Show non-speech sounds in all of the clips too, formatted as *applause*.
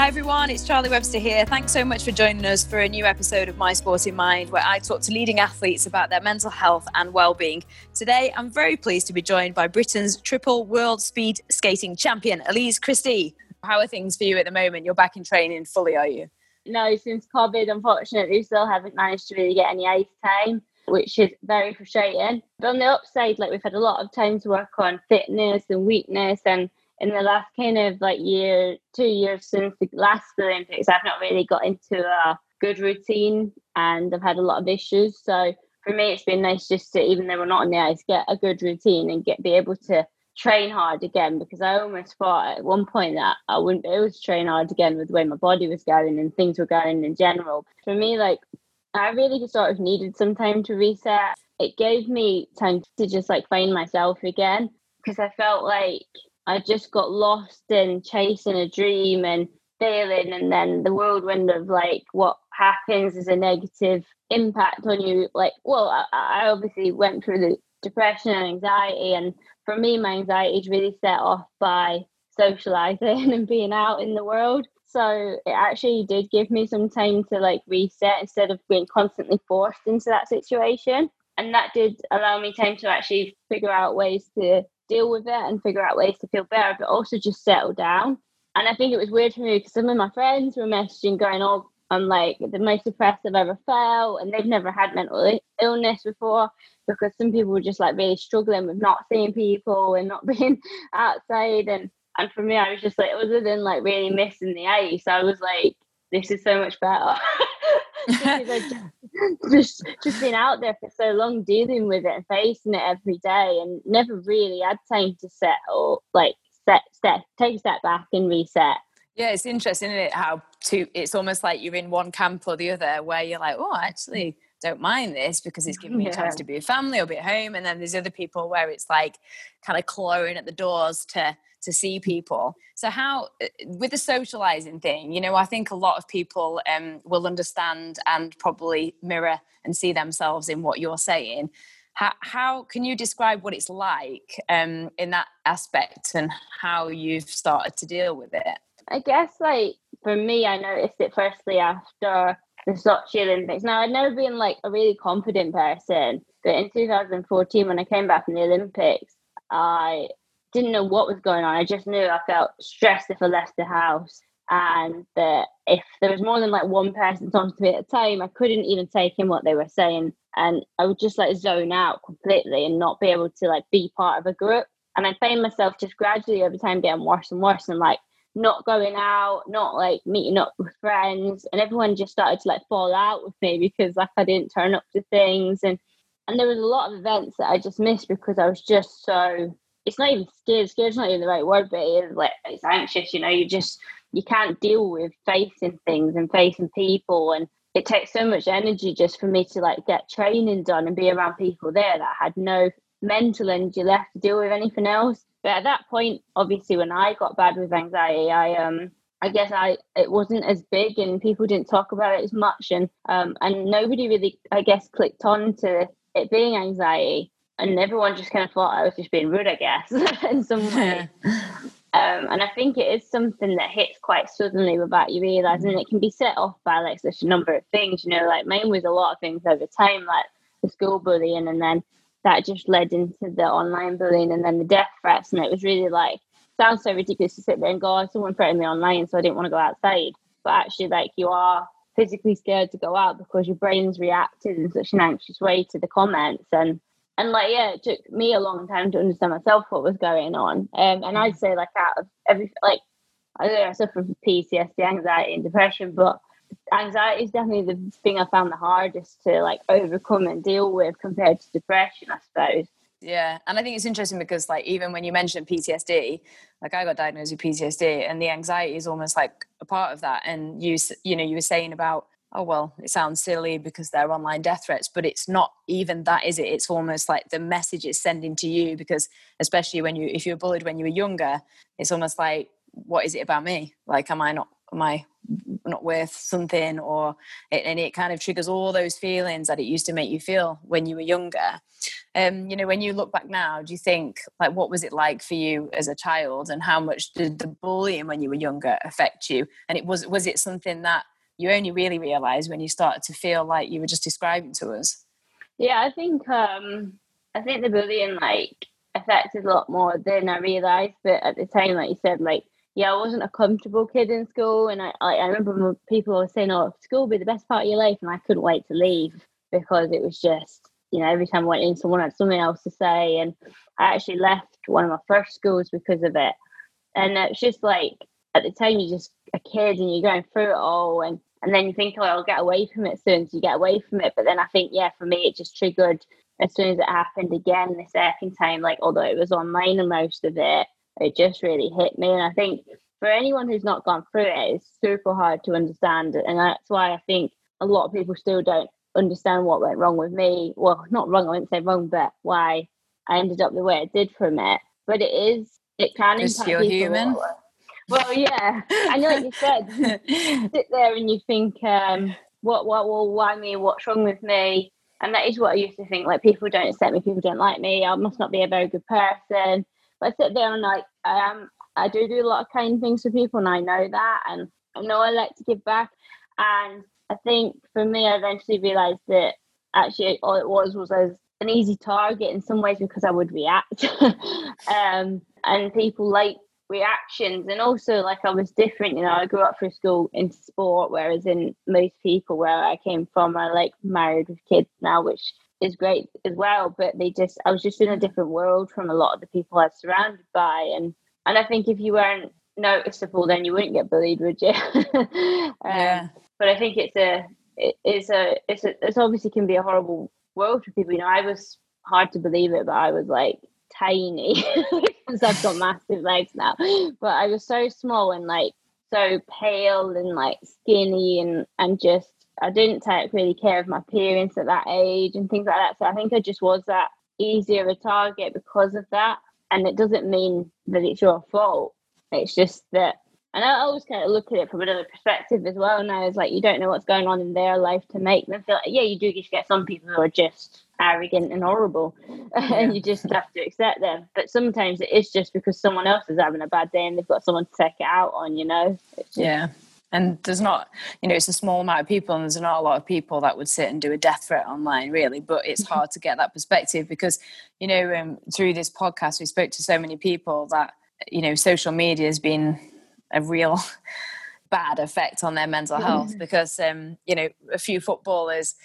Hi everyone, it's Charlie Webster here. Thanks so much for joining us for a new episode of My Sport in Mind, where I talk to leading athletes about their mental health and well-being. Today, I'm very pleased to be joined by Britain's triple world speed skating champion, Elise Christie. How are things for you at the moment? You're back in training fully, are you? No, since COVID, unfortunately, still haven't managed to really get any ice time, which is very frustrating. But on the upside, like we've had a lot of time to work on fitness and weakness and in the last kind of like year, two years since the last Olympics, I've not really got into a good routine and I've had a lot of issues. So for me, it's been nice just to, even though we're not on the ice, get a good routine and get be able to train hard again because I almost thought at one point that I wouldn't be able to train hard again with the way my body was going and things were going in general. For me, like I really just sort of needed some time to reset. It gave me time to just like find myself again because I felt like I just got lost in chasing a dream and failing, and then the whirlwind of like what happens is a negative impact on you. Like, well, I, I obviously went through the depression and anxiety, and for me, my anxiety is really set off by socializing *laughs* and being out in the world. So it actually did give me some time to like reset instead of being constantly forced into that situation. And that did allow me time to actually figure out ways to deal with it and figure out ways to feel better, but also just settle down. And I think it was weird for me because some of my friends were messaging going, Oh, I'm like the most depressed I've ever felt. And they've never had mental illness before because some people were just like really struggling with not seeing people and not *laughs* being outside. And, and for me, I was just like, other than like really missing the ice, I was like, this is so much better. *laughs* *laughs* just just been out there for so long dealing with it and facing it every day and never really had time to settle like set step take a step back and reset yeah it's interesting isn't it how to it's almost like you're in one camp or the other where you're like oh actually don't mind this because it's giving me yeah. a chance to be with family or be at home and then there's other people where it's like kind of clawing at the doors to to see people. So how uh, with the socializing thing, you know, I think a lot of people um, will understand and probably mirror and see themselves in what you're saying. How, how can you describe what it's like um, in that aspect and how you've started to deal with it? I guess, like for me, I noticed it firstly after the Sochi Olympics. Now, I'd never been like a really confident person, but in 2014, when I came back from the Olympics, I didn't know what was going on. I just knew I felt stressed if I left the house. And that if there was more than like one person talking to me at a time, I couldn't even take in what they were saying. And I would just like zone out completely and not be able to like be part of a group. And I found myself just gradually over time getting worse and worse and like not going out, not like meeting up with friends. And everyone just started to like fall out with me because like I didn't turn up to things. And and there was a lot of events that I just missed because I was just so it's not even scared. Scared's not even the right word, but it is like it's anxious. You know, you just you can't deal with facing things and facing people, and it takes so much energy just for me to like get training done and be around people there that had no mental energy left to deal with anything else. But at that point, obviously, when I got bad with anxiety, I um I guess I it wasn't as big and people didn't talk about it as much and um and nobody really I guess clicked on to it being anxiety and everyone just kind of thought I was just being rude, I guess, *laughs* in some way. Um, and I think it is something that hits quite suddenly without you realizing it can be set off by like such a number of things. You know, like mine was a lot of things over time, like the school bullying, and then that just led into the online bullying, and then the death threats, and it was really like sounds so ridiculous to sit there and go, "Oh, someone threatened me online, so I didn't want to go outside." But actually, like you are physically scared to go out because your brain's reacted in such an anxious way to the comments and and like yeah it took me a long time to understand myself what was going on. Um, and i'd say like out of every like i don't know i suffer from ptsd anxiety and depression but anxiety is definitely the thing i found the hardest to like overcome and deal with compared to depression i suppose. Yeah and i think it's interesting because like even when you mentioned ptsd like i got diagnosed with ptsd and the anxiety is almost like a part of that. And you you know you were saying about oh well it sounds silly because they're online death threats but it's not even that is it? It's almost like the message it's sending to you because especially when you if you're bullied when you were younger it's almost like what is it about me? Like am i not am i not worth something? Or and it kind of triggers all those feelings that it used to make you feel when you were younger. Um you know when you look back now do you think like what was it like for you as a child and how much did the bullying when you were younger affect you? And it was was it something that you only really realize when you start to feel like you were just describing to us. Yeah i think um i think the bullying like affected a lot more than i realized but at the time like you said like yeah, I wasn't a comfortable kid in school, and I I, I remember people were saying, "Oh, school will be the best part of your life," and I couldn't wait to leave because it was just you know every time I went in, someone had something else to say, and I actually left one of my first schools because of it, and it's just like at the time you're just a kid and you're going through it all, and and then you think, "Oh, I'll get away from it soon," so you get away from it, but then I think, yeah, for me, it just triggered as soon as it happened again the second time, like although it was online and most of it it just really hit me. And I think for anyone who's not gone through it, it's super hard to understand. it. And that's why I think a lot of people still don't understand what went wrong with me. Well, not wrong, I wouldn't say wrong, but why I ended up the way I did from it. But it is, it can impact you're human. Well, yeah. and like you said, you *laughs* sit there and you think, um, what, what, well, why me? What's wrong with me? And that is what I used to think. Like, people don't accept me, people don't like me, I must not be a very good person. But I sit there and like I am I do do a lot of kind things for people and I know that and I know I like to give back and I think for me I eventually realized that actually all it was was as an easy target in some ways because I would react *laughs* um, and people like reactions and also like I was different you know I grew up through school in sport whereas in most people where I came from are like married with kids now which is great as well. But they just, I was just in a different world from a lot of the people I was surrounded by, and and I think if you weren't noticeable, then you wouldn't get bullied, would you? *laughs* um, yeah. But I think it's a, it, it's a, it's a, it's obviously can be a horrible world for people. You know, I was hard to believe it, but I was like tiny *laughs* because I've got massive legs now. But I was so small and like so pale and like skinny and and just I didn't take really care of my appearance at that age and things like that. So I think I just was that easier a target because of that. And it doesn't mean that it's your fault. It's just that, and I always kind of look at it from another perspective as well. Now it's like you don't know what's going on in their life to make them feel like, yeah, you do just get some people who are just arrogant and horrible, *laughs* yeah. and you just have to accept them. But sometimes it is just because someone else is having a bad day and they've got someone to take it out on, you know? Just, yeah and there's not you know it's a small amount of people and there's not a lot of people that would sit and do a death threat online really but it's mm-hmm. hard to get that perspective because you know um, through this podcast we spoke to so many people that you know social media has been a real *laughs* bad effect on their mental health because um, you know a few footballers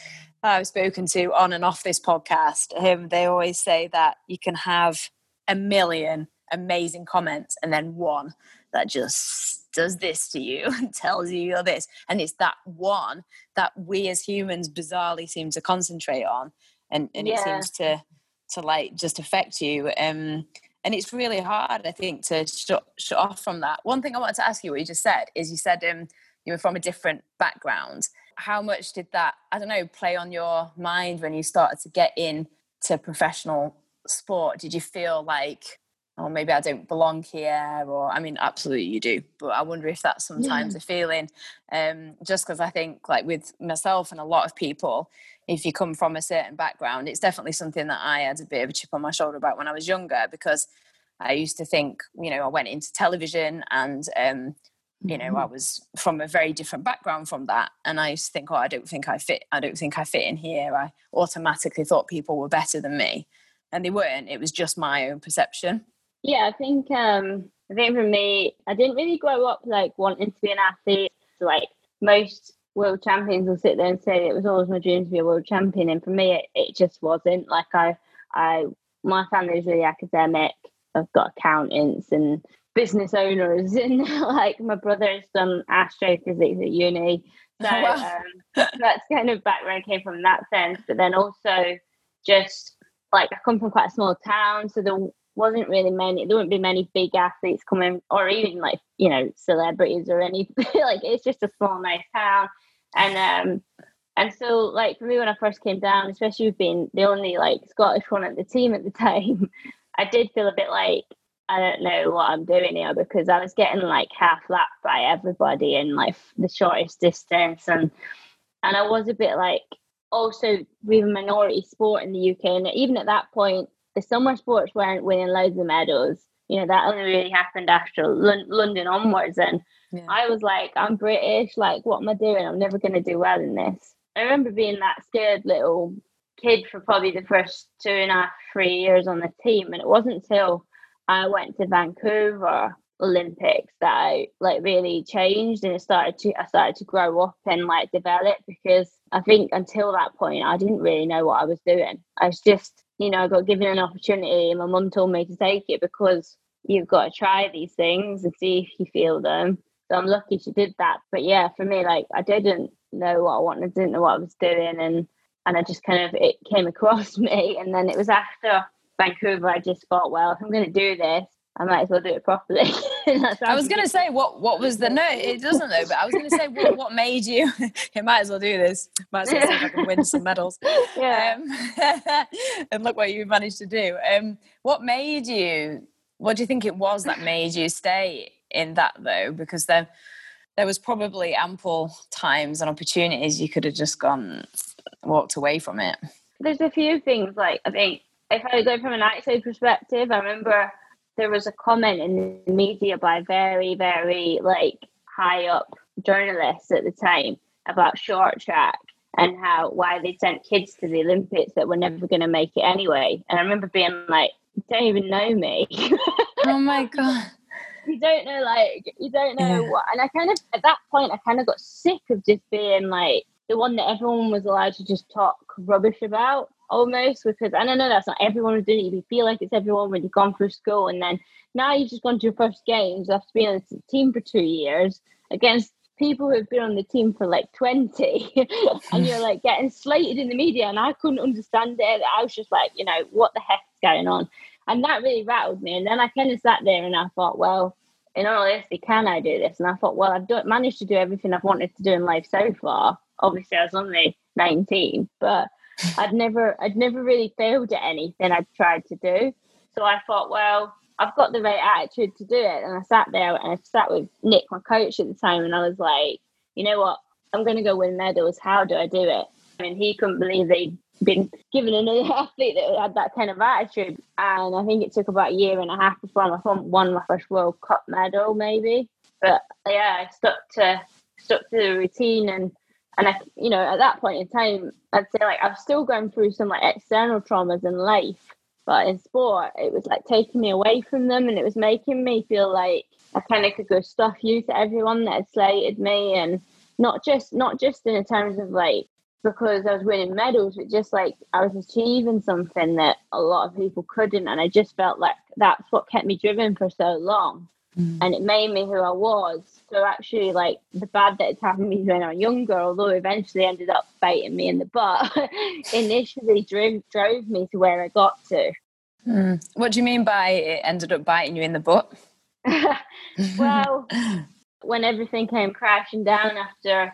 I've spoken to on and off this podcast um, they always say that you can have a million amazing comments and then one that just does this to you *laughs* and tells you you're this. And it's that one that we as humans bizarrely seem to concentrate on. And, and yeah. it seems to to like just affect you. Um, and it's really hard, I think, to shut, shut off from that. One thing I wanted to ask you, what you just said, is you said um, you were from a different background. How much did that, I don't know, play on your mind when you started to get into professional sport? Did you feel like or maybe I don't belong here, or I mean, absolutely you do, but I wonder if that's sometimes yeah. a feeling. Um, just because I think, like with myself and a lot of people, if you come from a certain background, it's definitely something that I had a bit of a chip on my shoulder about when I was younger because I used to think, you know, I went into television and, um, you know, mm-hmm. I was from a very different background from that, and I used to think, oh, I don't think I fit. I don't think I fit in here. I automatically thought people were better than me, and they weren't. It was just my own perception. Yeah, I think um, I think for me, I didn't really grow up like wanting to be an athlete. So, like most world champions will sit there and say it was always my dream to be a world champion, and for me, it, it just wasn't. Like I, I, my family is really academic. I've got accountants and business owners, *laughs* and like my brother has done astrophysics at uni. So um, that's kind of background came from that sense. But then also just like I come from quite a small town, so the wasn't really many there wouldn't be many big athletes coming or even like you know celebrities or any *laughs* like it's just a small nice town. And um and so like for me when i first came down especially being the only like scottish one at the team at the *laughs* time i did feel a bit like I don't know what I'm doing here because I was getting like half lapped by everybody in like the shortest distance. And and I was a bit like also we have a minority sport in the UK and even at that point the summer sports weren't winning loads of medals. You know, that only really happened after L- London onwards and yeah. I was like, I'm British, like what am I doing? I'm never gonna do well in this. I remember being that scared little kid for probably the first two and a half, three years on the team and it wasn't until I went to Vancouver Olympics that I like really changed and it started to I started to grow up and like develop because I think until that point I didn't really know what I was doing. I was just, you know, I got given an opportunity and my mum told me to take it because you've got to try these things and see if you feel them. So I'm lucky she did that. But yeah, for me, like I didn't know what I wanted, didn't know what I was doing and and I just kind of it came *laughs* across me and then it was after Vancouver, I just thought, well, if I'm going to do this, I might as well do it properly. *laughs* *laughs* I was going to say, what what was the no? It doesn't though, but I was going to say, what, what made you? *laughs* you might as well do this. Might as well see if I can win some *laughs* medals. Yeah. Um, and look what you managed to do. Um, what made you? What do you think it was that made you stay in that though? Because there there was probably ample times and opportunities you could have just gone walked away from it. There's a few things like I think if I go from an outside perspective, I remember there was a comment in the media by very, very like high up journalists at the time about short track and how why they sent kids to the Olympics that were never going to make it anyway. And I remember being like, "You don't even know me." oh my *laughs* god! You don't know, like, you don't know yeah. what. And I kind of at that point, I kind of got sick of just being like the one that everyone was allowed to just talk rubbish about almost because and I know that's not everyone who's doing it. You feel like it's everyone when you've gone through school and then now you've just gone to your first games after being on the team for two years against people who've been on the team for like 20 *laughs* and you're like getting slated in the media and I couldn't understand it. I was just like, you know, what the heck's going on? And that really rattled me. And then I kind of sat there and I thought, well, in all honesty, can I do this? And I thought, well, I've done, managed to do everything I've wanted to do in life so far. Obviously, I was only 19, but I'd never I'd never really failed at anything I'd tried to do. So I thought, well, I've got the right attitude to do it. And I sat there and I sat with Nick, my coach at the time, and I was like, you know what? I'm going to go win medals. How do I do it? Mean, he couldn't believe they'd been given another *laughs* athlete that had that kind of attitude. And I think it took about a year and a half before I won my first World Cup medal, maybe. But yeah, I stuck to stuck to the routine and and I, you know, at that point in time, I'd say like I was still going through some like external traumas in life, but in sport, it was like taking me away from them, and it was making me feel like I kind of could go stuff you to everyone that had slated me, and not just not just in terms of like because I was winning medals, but just like I was achieving something that a lot of people couldn't, and I just felt like that's what kept me driven for so long mm. and it made me who I was. So actually, like the bad that had happened to me when I was younger, although eventually ended up biting me in the butt, *laughs* initially drove drove me to where I got to. Mm. What do you mean by it ended up biting you in the butt? *laughs* well, when everything came crashing down after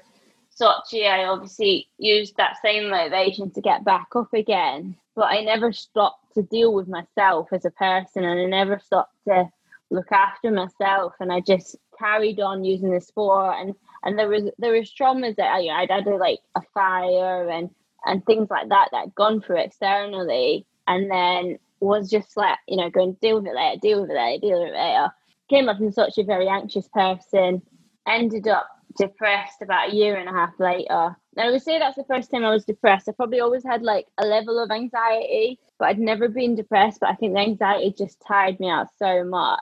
Sochi, I obviously used that same motivation to get back up again. But I never stopped to deal with myself as a person, and I never stopped to look after myself and I just carried on using the sport and and there was there was traumas that I, I'd had like a fire and and things like that that I'd gone through externally and then was just like you know going deal with it later deal with it later deal with it later. Came up as such a very anxious person ended up depressed about a year and a half later. Now I would say that's the first time I was depressed. I probably always had like a level of anxiety but I'd never been depressed. But I think the anxiety just tired me out so much.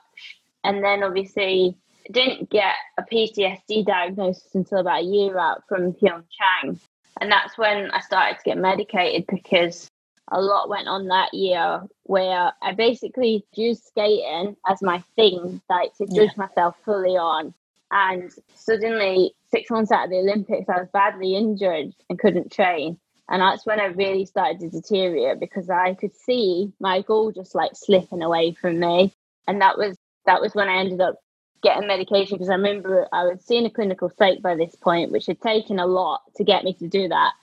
And then obviously didn't get a PTSD diagnosis until about a year out from Pyeongchang. And that's when I started to get medicated because a lot went on that year where I basically used skating as my thing, like to judge yeah. myself fully on. And suddenly, six months out of the Olympics, I was badly injured and couldn't train. And that's when I really started to deteriorate because I could see my goal just like slipping away from me. And that was that was when I ended up getting medication because I remember I was seeing a clinical psych by this point, which had taken a lot to get me to do that.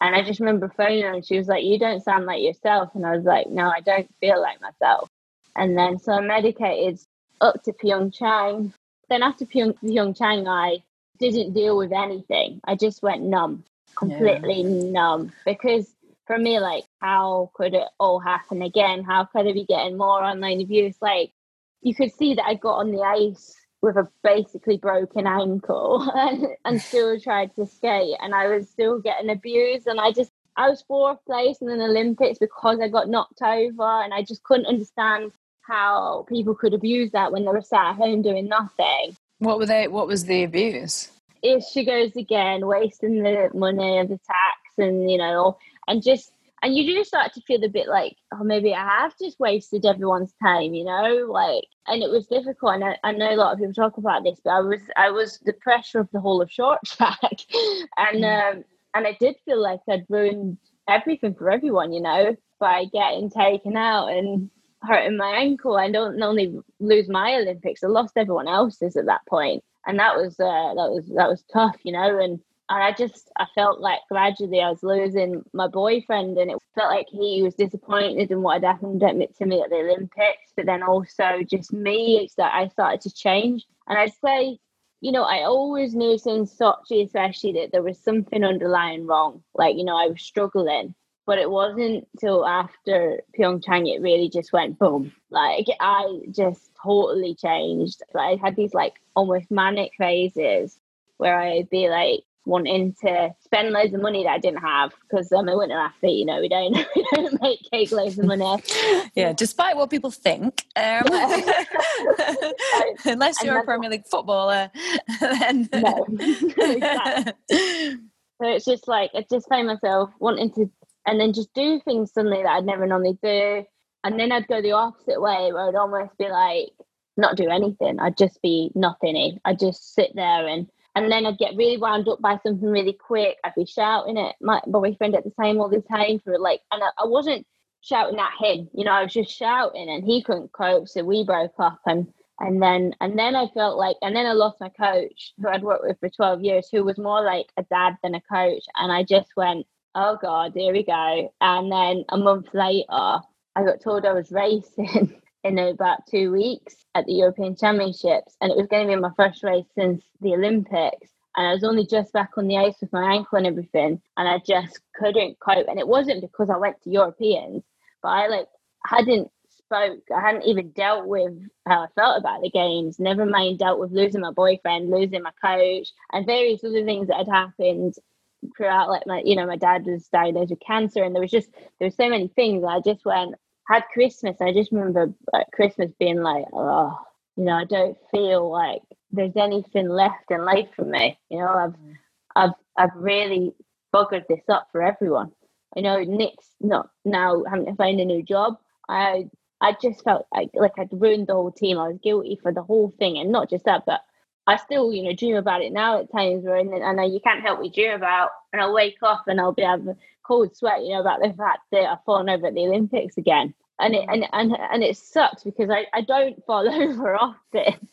And I just remember phoning her and she was like, You don't sound like yourself. And I was like, No, I don't feel like myself. And then so I medicated up to Pyeongchang. Then after Pyeong- Pyeongchang, I didn't deal with anything. I just went numb, completely yeah. numb. Because for me, like, how could it all happen again? How could I be getting more online abuse? Like, you could see that I got on the ice with a basically broken ankle *laughs* and, and still tried to skate and I was still getting abused and I just I was fourth place in the Olympics because I got knocked over and I just couldn't understand how people could abuse that when they were sat at home doing nothing. What were they what was the abuse? If she goes again, wasting the money of the tax and you know and just and you do start to feel a bit like, oh, maybe I have just wasted everyone's time, you know, like, and it was difficult. And I, I know a lot of people talk about this, but I was, I was the pressure of the whole of short track, *laughs* and mm. um, and I did feel like I'd ruined everything for everyone, you know, by getting taken out and hurting my ankle. I don't only lose my Olympics, I lost everyone else's at that point, and that was uh, that was that was tough, you know, and and I just I felt like gradually I was losing my boyfriend, and it felt like he was disappointed in what had happened to me at the Olympics. But then also just me, that I started to change, and I'd say, you know, I always knew since Sochi, especially, that there was something underlying wrong. Like you know, I was struggling, but it wasn't till after Pyeongchang it really just went boom. Like I just totally changed. Like, I had these like almost manic phases where I'd be like wanting to spend loads of money that I didn't have because I'm a winter athlete. You know, we don't *laughs* we don't make cake loads of money. *laughs* yeah, despite what people think, um, *laughs* unless you're a Premier League footballer, then no. So it's just like I just find myself wanting to, and then just do things suddenly that I'd never normally do, and then I'd go the opposite way where I'd almost be like not do anything. I'd just be nothing. I'd just sit there and and then I'd get really wound up by something really quick. I'd be shouting at my boyfriend at the same all the time for like, and I, I wasn't shouting at him, you know, I was just shouting and he couldn't cope. So we broke up and and then and then I felt like and then I lost my coach who I'd worked with for 12 years who was more like a dad than a coach and I just went oh god here we go and then a month later I got told I was racing *laughs* in about two weeks at the European Championships, and it was going to be my first race since the Olympics. And I was only just back on the ice with my ankle and everything, and I just couldn't cope. And it wasn't because I went to Europeans, but I like hadn't spoke. I hadn't even dealt with how I felt about the games. Never mind dealt with losing my boyfriend, losing my coach, and various other things that had happened throughout. Like my, you know, my dad was diagnosed with cancer, and there was just there were so many things. I just went, had Christmas, I just remember like, Christmas being like, oh, you know, I don't feel like there's anything left in life for me. You know, I've mm. I've I've really buggered this up for everyone. You know, Nick's not now having to find a new job. I I just felt like like I'd ruined the whole team. I was guilty for the whole thing, and not just that, but I still, you know, dream about it now at times where and I know you can't help me dream about and I'll wake up and I'll be having a cold sweat, you know, about the fact that I've fallen over at the Olympics again. And it and and, and it sucks because I, I don't fall *laughs* over often.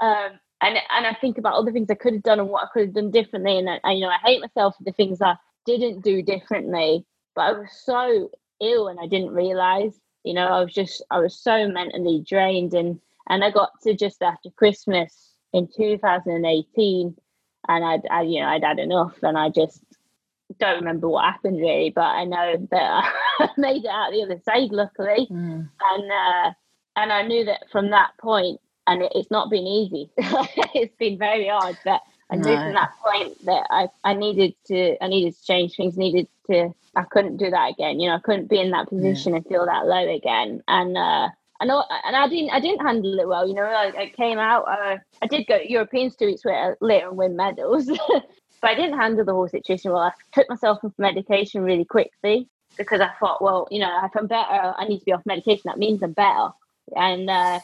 um, and and I think about all the things I could have done and what I could have done differently. And I, you know, I hate myself for the things I didn't do differently. But I was so ill and I didn't realize. You know, I was just I was so mentally drained and and I got to just after Christmas in 2018 and I'd I, you know I'd had enough and I just don't remember what happened really, but I know that *laughs* I made it out the other side, luckily, mm. and uh, and I knew that from that point, and it, it's not been easy. *laughs* it's been very hard, but I knew no. from that point that I, I needed to I needed to change things. Needed to I couldn't do that again. You know, I couldn't be in that position yeah. and feel that low again. And uh, I know, and I didn't I didn't handle it well. You know, I, I came out. Uh, I did go to European streets where later and win medals. *laughs* But I didn't handle the whole situation well. I took myself off medication really quickly because I thought, well, you know, if I'm better, I need to be off medication. That means I'm better. And uh,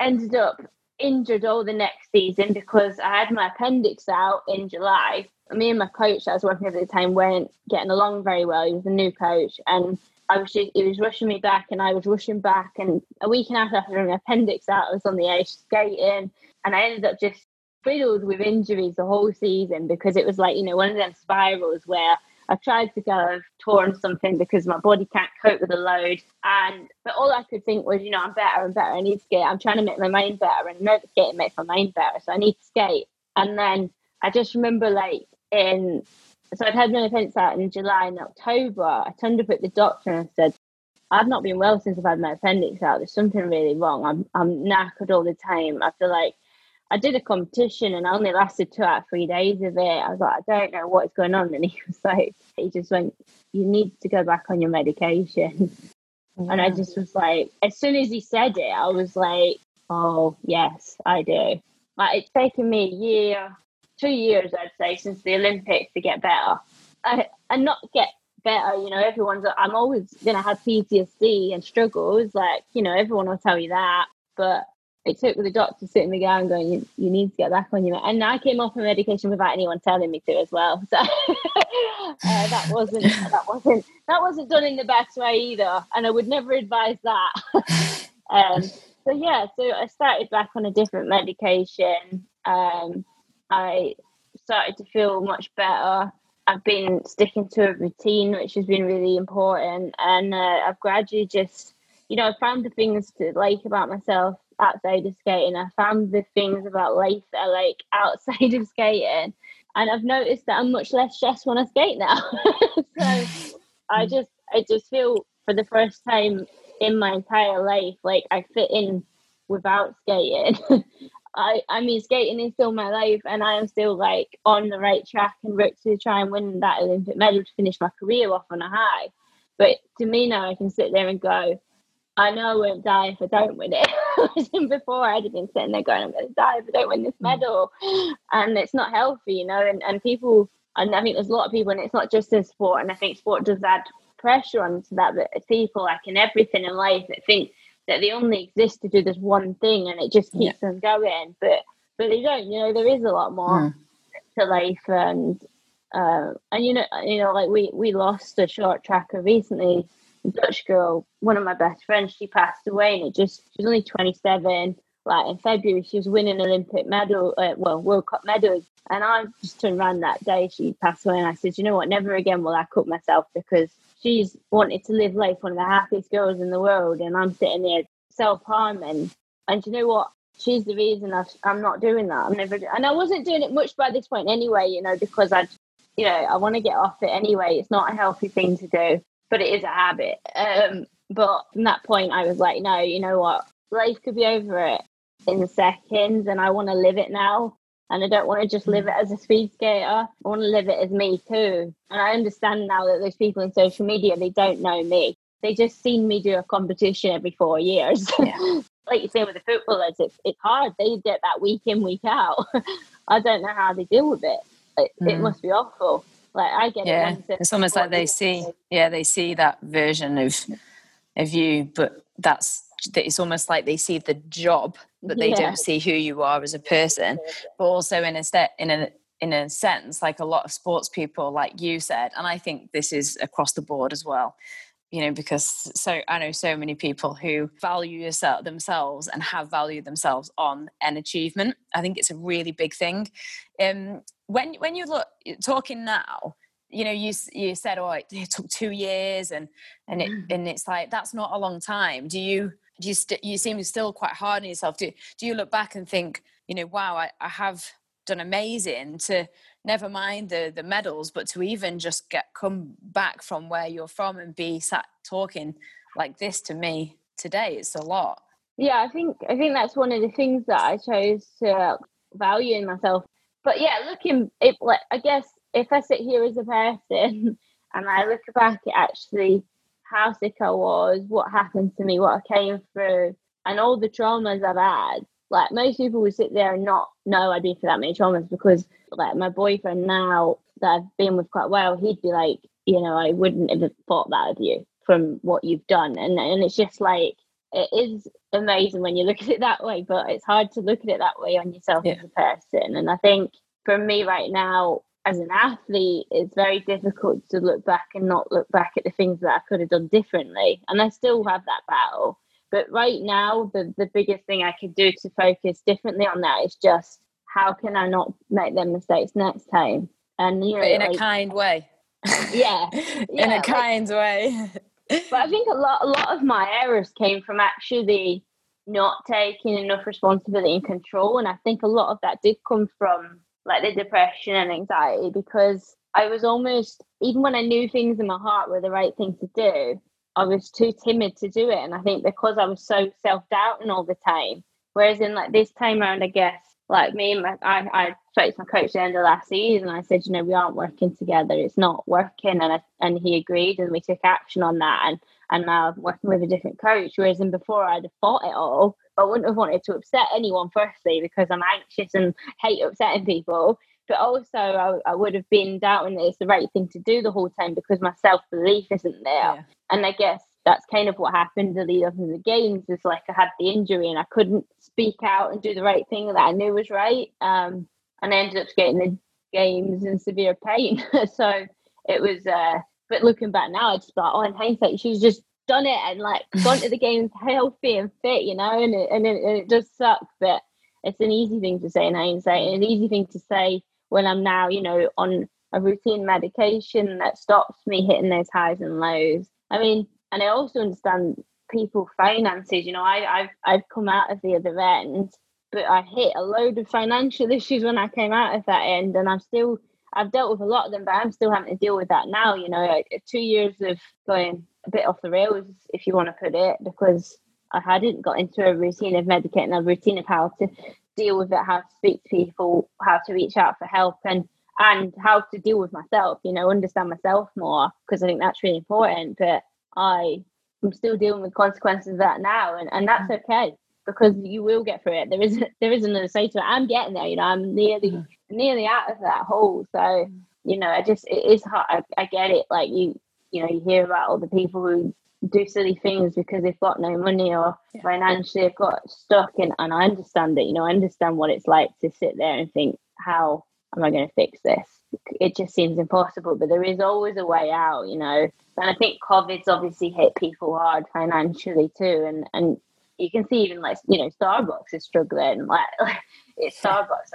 ended up injured all the next season because I had my appendix out in July. Me and my coach that I was working with at the time weren't getting along very well. He was a new coach, and I was just, it was rushing me back, and I was rushing back. And a week and a half after my appendix out, I was on the ice skating, and I ended up just riddled with injuries the whole season because it was like, you know, one of them spirals where I've tried to go of torn something because my body can't cope with the load. And but all I could think was, you know, I'm better and better. I need to skate. I'm trying to make my mind better, and no skating makes my mind better. So I need to skate. And then I just remember like in so I'd had my offence out in July and October. I turned up at the doctor and I said, I've not been well since I've had my appendix out. There's something really wrong. I'm I'm knackered all the time. I feel like I did a competition and I only lasted two out of three days of it. I was like, I don't know what's going on. *laughs* And he was like, he just went, You need to go back on your medication. Yeah. And I just was like, as soon as he said it, I was like, Oh, yes, I do. Like it's taken me a year, two years, I'd say, since the Olympics to get better. I, and not get better, you know, everyone's, I'm always going to have PTSD and struggles. Like, you know, everyone will tell you that. But it took the doctor sitting me down going, you, you need to get back on your, and I came off my medication without anyone telling me to as well. *laughs* So uh, that wasn't, that wasn't, that wasn't done in the best way either. And I would never advise that. *laughs* um, so yeah, so I started back on a different medication. Um, I started to feel much better. I've been sticking to a routine, which has been really important, and uh, I've gradually just, you know, found the things to like about myself outside of skating. I found the things about life that I like *laughs* outside of skating, and I've noticed that I'm much less stressed when I skate now. *laughs* so I just, I just feel for the first time in my entire life, like I fit in without skating. *laughs* I, I mean, skating is still my life, and I am still like on the right track and route to try and win that Olympic medal to finish my career off on a high. But to me now, I can sit there and go, I know I won't die if I don't win it. *laughs* before, I'd have been sitting there going, I'm going to die if I don't win this mm. medal. And it's not healthy, you know, and, and people, and I think there's a lot of people, and it's not just in sport, and I think sport does add pressure onto that, but people like in everything in life that think that they only exist to do this one thing and it just keeps yeah. them going. But but they don't, you know, there is a lot more mm. to life and uh, and you know you know like we we lost a short tracker recently Dutch girl, one of my best friends, she passed away, and it just she was only 27. Like in February, she was winning Olympic medal, uh, well, World Cup medals, and I just turned around that day she passed away, and I said, you know what, never again will I cut myself because she's wanted to live life one of the happiest girls in the world, and I'm sitting there self harming, and you know what, she's the reason i am not doing that. I'm never, and I wasn't doing it much by this point anyway, you know, because I, you know, I want to get off it anyway. It's not a healthy thing to do but it is a habit. Um, but from that point, I was like, no, you know what? Life could be over it in seconds, and I want to live it now. And I don't want to just live it as a speed skater. I want to live it as me too. And I understand now that those people in social media, they don't know me. They just seen me do a competition every four years. *laughs* Yeah. like you say with the footballers, it's, it's hard. They get that week in, week out. *laughs* I don't know how they deal with it. It, mm. it must be awful. Like I get yeah. it. it's almost like they see, yeah, they see that version of of you, but that's it's almost like they see the job, but they yeah. don't see who you are as a person. But also in a step in a in a sense, like a lot of sports people, like you said, and I think this is across the board as well you know because so i know so many people who value yourself themselves and have valued themselves on an achievement i think it's a really big thing um when when you look talking now you know you you said oh it, took two years and and it mm. and it's like that's not a long time do you do you st- you seem still quite hard on yourself. Do do you look back and think you know wow I, I have done amazing to never mind the the medals but to even just get come back from where you're from and be sat talking like this to me today it's a lot. Yeah i think i think that's one of the things that i chose to value in myself. But yeah, looking it like I guess if I sit here as a person *laughs* and I look back at actually how sick I was, what happened to me, what I came through, and all the traumas I've had. Like most people would sit there and not know I'd been through that many traumas because like my boyfriend now that I've been with quite well, he'd be like, you know, I wouldn't have thought that of you from what you've done. And and it's just like it is amazing when you look at it that way, but it's hard to look at it that way on yourself yeah. as a person. And I think for me right now, as an athlete, it's very difficult to look back and not look back at the things that I could have done differently. And I still have that battle. But right now, the, the biggest thing I could do to focus differently on that is just how can I not make them mistakes next time? And you know, in like, a kind way. Yeah, *laughs* in yeah, a kind way. but I think a lot, a lot of my errors came from actually not taking enough responsibility and control, and I think a lot of that did come from like the depression and anxiety because I was almost even when I knew things in my heart were the right thing to do, I was too timid to do it, and I think because I was so self doubting all the time. Whereas in like this time around, I guess like me and my, I, I spoke to my coach at the end of last season. I said, you know, we aren't working together. It's not working, and I, and he agreed, and we took action on that. And and now I'm working with a different coach. Whereas in before, I'd have fought it all. I wouldn't have wanted to upset anyone. Firstly, because I'm anxious and hate upsetting people. But also, I, I would have been doubting that it's the right thing to do the whole time because my self belief isn't there. Yeah. And I guess that's kind of what happened at the lead up to the games is like I had the injury and I couldn't speak out and do the right thing that I knew was right. Um, and I ended up getting the games in severe pain. *laughs* so it was, uh, but looking back now, I just thought, oh, in hindsight, she's just done it and like gone to the games healthy and fit, you know, and it, and it, and it does suck, but it's an easy thing to say in hindsight and an easy thing to say when I'm now, you know, on a routine medication that stops me hitting those highs and lows. I mean, and I also understand people finances. You know, I, I've I've come out of the other end, but I hit a load of financial *laughs* issues when I came out of that end, and I'm still I've dealt with a lot of them, but I'm still having to deal with that now. You know, like two years of going a bit off the rails, if you want to put it, because I hadn't got into a routine of medicating, a routine of how to deal with it, how to speak to people, how to reach out for help, and and how to deal with myself. You know, understand myself more because I think that's really important. But I am still dealing with consequences of that now, and, and that's okay because you will get through it. There is *laughs* there is another side to it. I'm getting there, you know. I'm nearly mm. nearly out of that hole. So mm. you know, I just it is hard. I, I get it. Like you, you know, you hear about all the people who do silly things because they've got no money or yeah. financially have got stuck and, and I understand it, you know, I understand what it's like to sit there and think, how am I going to fix this? It just seems impossible, but there is always a way out, you know. And I think COVID's obviously hit people hard financially too. And and you can see even like, you know, Starbucks is struggling. *laughs* Like, like it's Starbucks.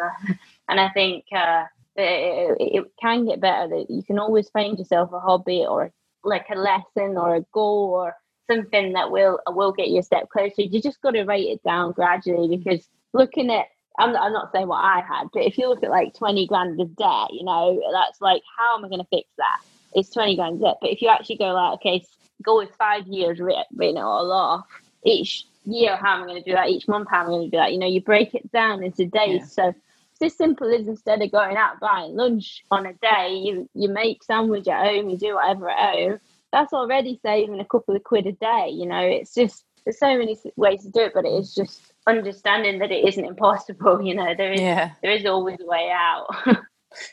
and I think uh, it, it, can get better. That you can always find yourself a hobby or like a lesson or a goal or something that will will get you a step closer. You just got to write it down gradually because looking at I'm, I'm not saying what I had, but if you look at like 20 grand of debt, you know, that's like, how am I going to fix that? It's 20 grand debt. But if you actually go like, okay, go with five years written it all off, each year, how am I going to do that? Each month, how am I going to do that? You know, you break it down into days. Yeah. So as simple as instead of going out buying lunch on a day, you, you make sandwich at home, you do whatever at home. That's already saving a couple of quid a day. You know, it's just, there's so many ways to do it, but it is just understanding that it isn't impossible. *laughs* You know, there is yeah. there is always a way out. *laughs*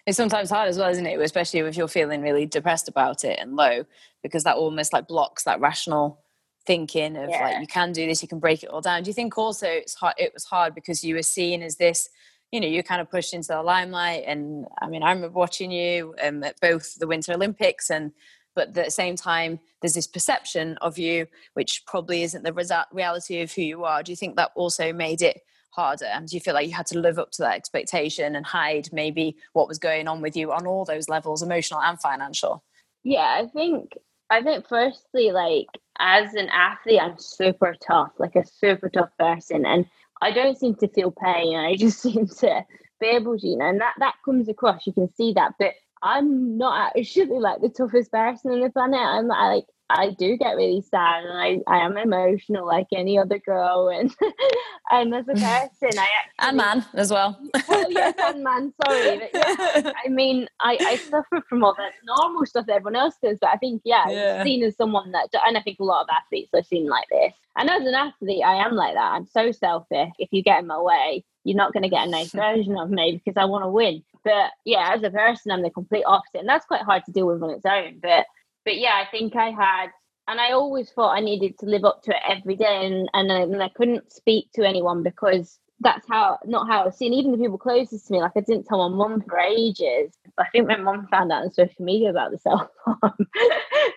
it's sometimes hard as well, isn't it? Especially if you're feeling really depressed about it and low, because that almost like blocks that rational thinking of yeah. like you can do this, you can break it all down. Do you think also it's hard? It was hard because you were seen as this. You know, you kind of pushed into the limelight, and I mean, I remember watching you um, at both the Winter Olympics and but at the same time there's this perception of you which probably isn't the reality of who you are. Do you think that also made it harder? And do you feel like you had to live up to that expectation and hide maybe what was going on with you on all those levels emotional and financial? Yeah i think i think firstly like as an athlete i'm super tough like a super tough person and i don't seem to feel pain. I just *laughs* seem to be able to you know and that that comes across. You can see that. But I'm not actually like the toughest person on the planet. I'm like I do get really sad and I, I am emotional like any other girl and *laughs* and as a person I actually and man as well. well yes *laughs* and man, sorry. But yeah, I mean I, I suffer from all that normal stuff that everyone else does, but I think yeah, yeah. seen as someone that and I think a lot of athletes are seen like this. And as an athlete I am like that. I'm so selfish. If you get in my way, you're not going to get a nice *laughs* version of me because I want to win. But yeah, as a person, I'm the complete opposite, and that's quite hard to deal with on its own. But but yeah, I think I had, and I always thought I needed to live up to it every day, and and, uh, and I couldn't speak to anyone because that's how not how I was seen. Even the people closest to me, like I didn't tell my mum for ages. I think my mum found out on social media about the *laughs* self harm.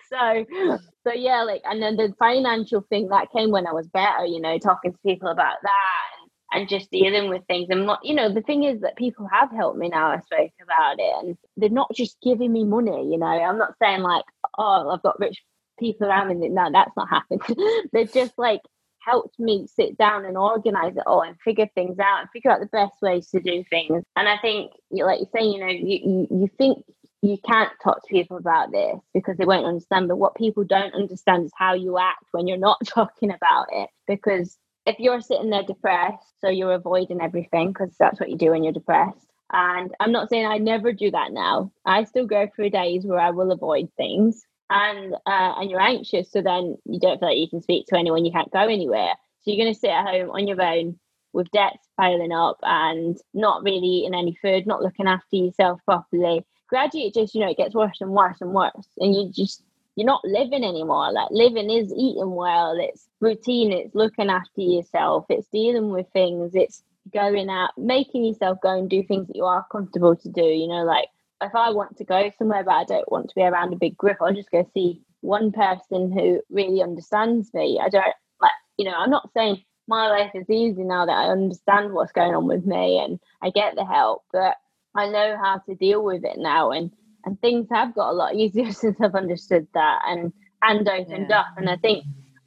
so so yeah, like and then the financial thing that came when I was better, you know, talking to people about that and just dealing with things. And not, you know, the thing is that people have helped me now. I spoke about it, and they're not just giving me money. You know, I'm not saying like, oh, I've got rich people around me. No, that's not happened. *laughs* they're just like helped me sit down and organize it all and figure things out and figure out the best ways to do things. And I think, like you're saying, you know, you, you, you think you can't talk to people about this because they won't understand. But what people don't understand is how you act when you're not *laughs* talking about it. Because if you're sitting there depressed, so you're avoiding everything because that's what you do when you're depressed. And I'm not saying I never do that now. I still go through days where I will avoid things, and uh, and you're anxious, so then you don't feel like you can speak to anyone. You can't go anywhere, so you're going to sit at home on your own with debts piling up and not really eating any food, not looking after yourself properly. Gradually it just you know it gets worse and worse and worse and you just you're not living anymore. Like living is eating well. It's routine. It's looking after yourself. It's dealing with things. It's going out making yourself go and do things that you are comfortable to do you know like if i want to go somewhere but i don't want to be around a big group i'll just go see one person who really understands me i don't like you know i'm not saying my life is easy now that i understand what's going on with me and i get the help but I know how to deal with it now, and and things have got a lot *laughs* easier since I've understood that and and opened yeah. up. And I think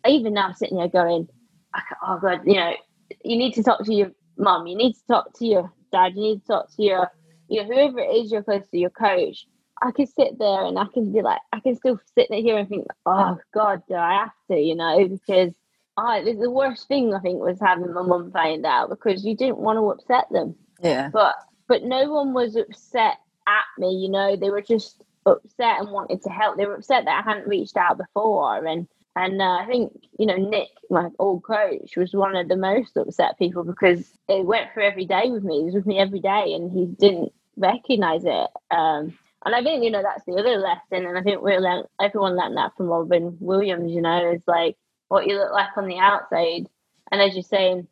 even now sitting here going, oh god, you know, you need to talk to your mum, you need to talk to your dad, you need to talk to your you know whoever it is you're close to, your coach. I can sit there and I can be like, I can still sit there here and think, oh God, do I have to, you know, because oh, the worst thing I think was having my mum find out because you didn't want to upset them. Yeah. But but no one was upset at me. You know, they were just upset and wanted to help. They were upset that I hadn't reached out before, and and uh, I think you know Nick, my old coach, was one of the most upset people because he went through every day with me. He was with me every day, and he didn't recognize it. Um, and I think you know that's the other lesson, and I think we learned everyone learned that from Robin Williams. You know, is like what you look like on the outside, and as you're saying,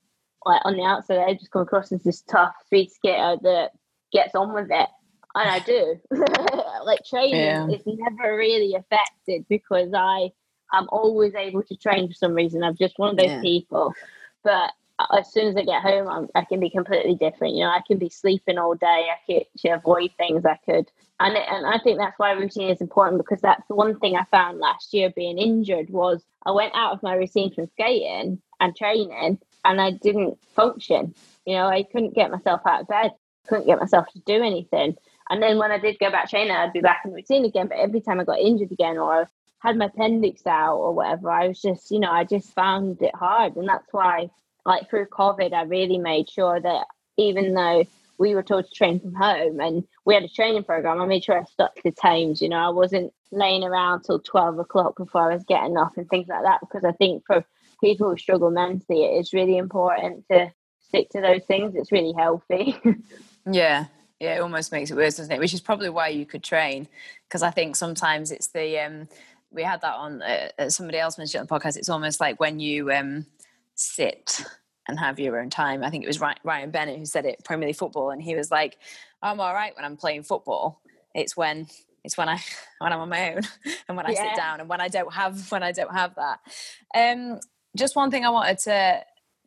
like on the outside, I just come across as this tough speed skater that gets on with it, and I do. *laughs* like training yeah. is never really affected because I am always able to train for some reason. I'm just one of those yeah. people. But as soon as I get home, I'm, i can be completely different. You know, I can be sleeping all day. I could to avoid things. I could, and it, and I think that's why routine is important because that's the one thing I found last year being injured was I went out of my routine from skating and training, and I didn't function. You know, I couldn't get myself out of bed, couldn't get myself to do anything. And then when I did go back training, I'd be back in routine again. But every time I got injured again or had my appendix out or whatever, I was just, you know, I just found it hard. And that's why, like through COVID, I really made sure that even though we were told to train from home and we had a training program, I made sure I stuck to times. You know, I wasn't laying around till 12 o'clock before I was getting off and things like that because I think for people who struggle mentally, it is really important to stick to those things. It's really healthy. *laughs* yeah. Yeah, it almost makes it worse, doesn't it? Which is probably why you could train, because I think sometimes it's the um, we had that on uh, somebody else mentioned on the podcast. It's almost like when you um, sit and have your own time. I think it was Ryan Bennett who said it Premier League football, and he was like, "I'm all right when I'm playing football. It's when it's when I *laughs* when I'm on my own *laughs* and when I yeah. sit down and when I don't have when I don't have that." Um, just one thing I wanted to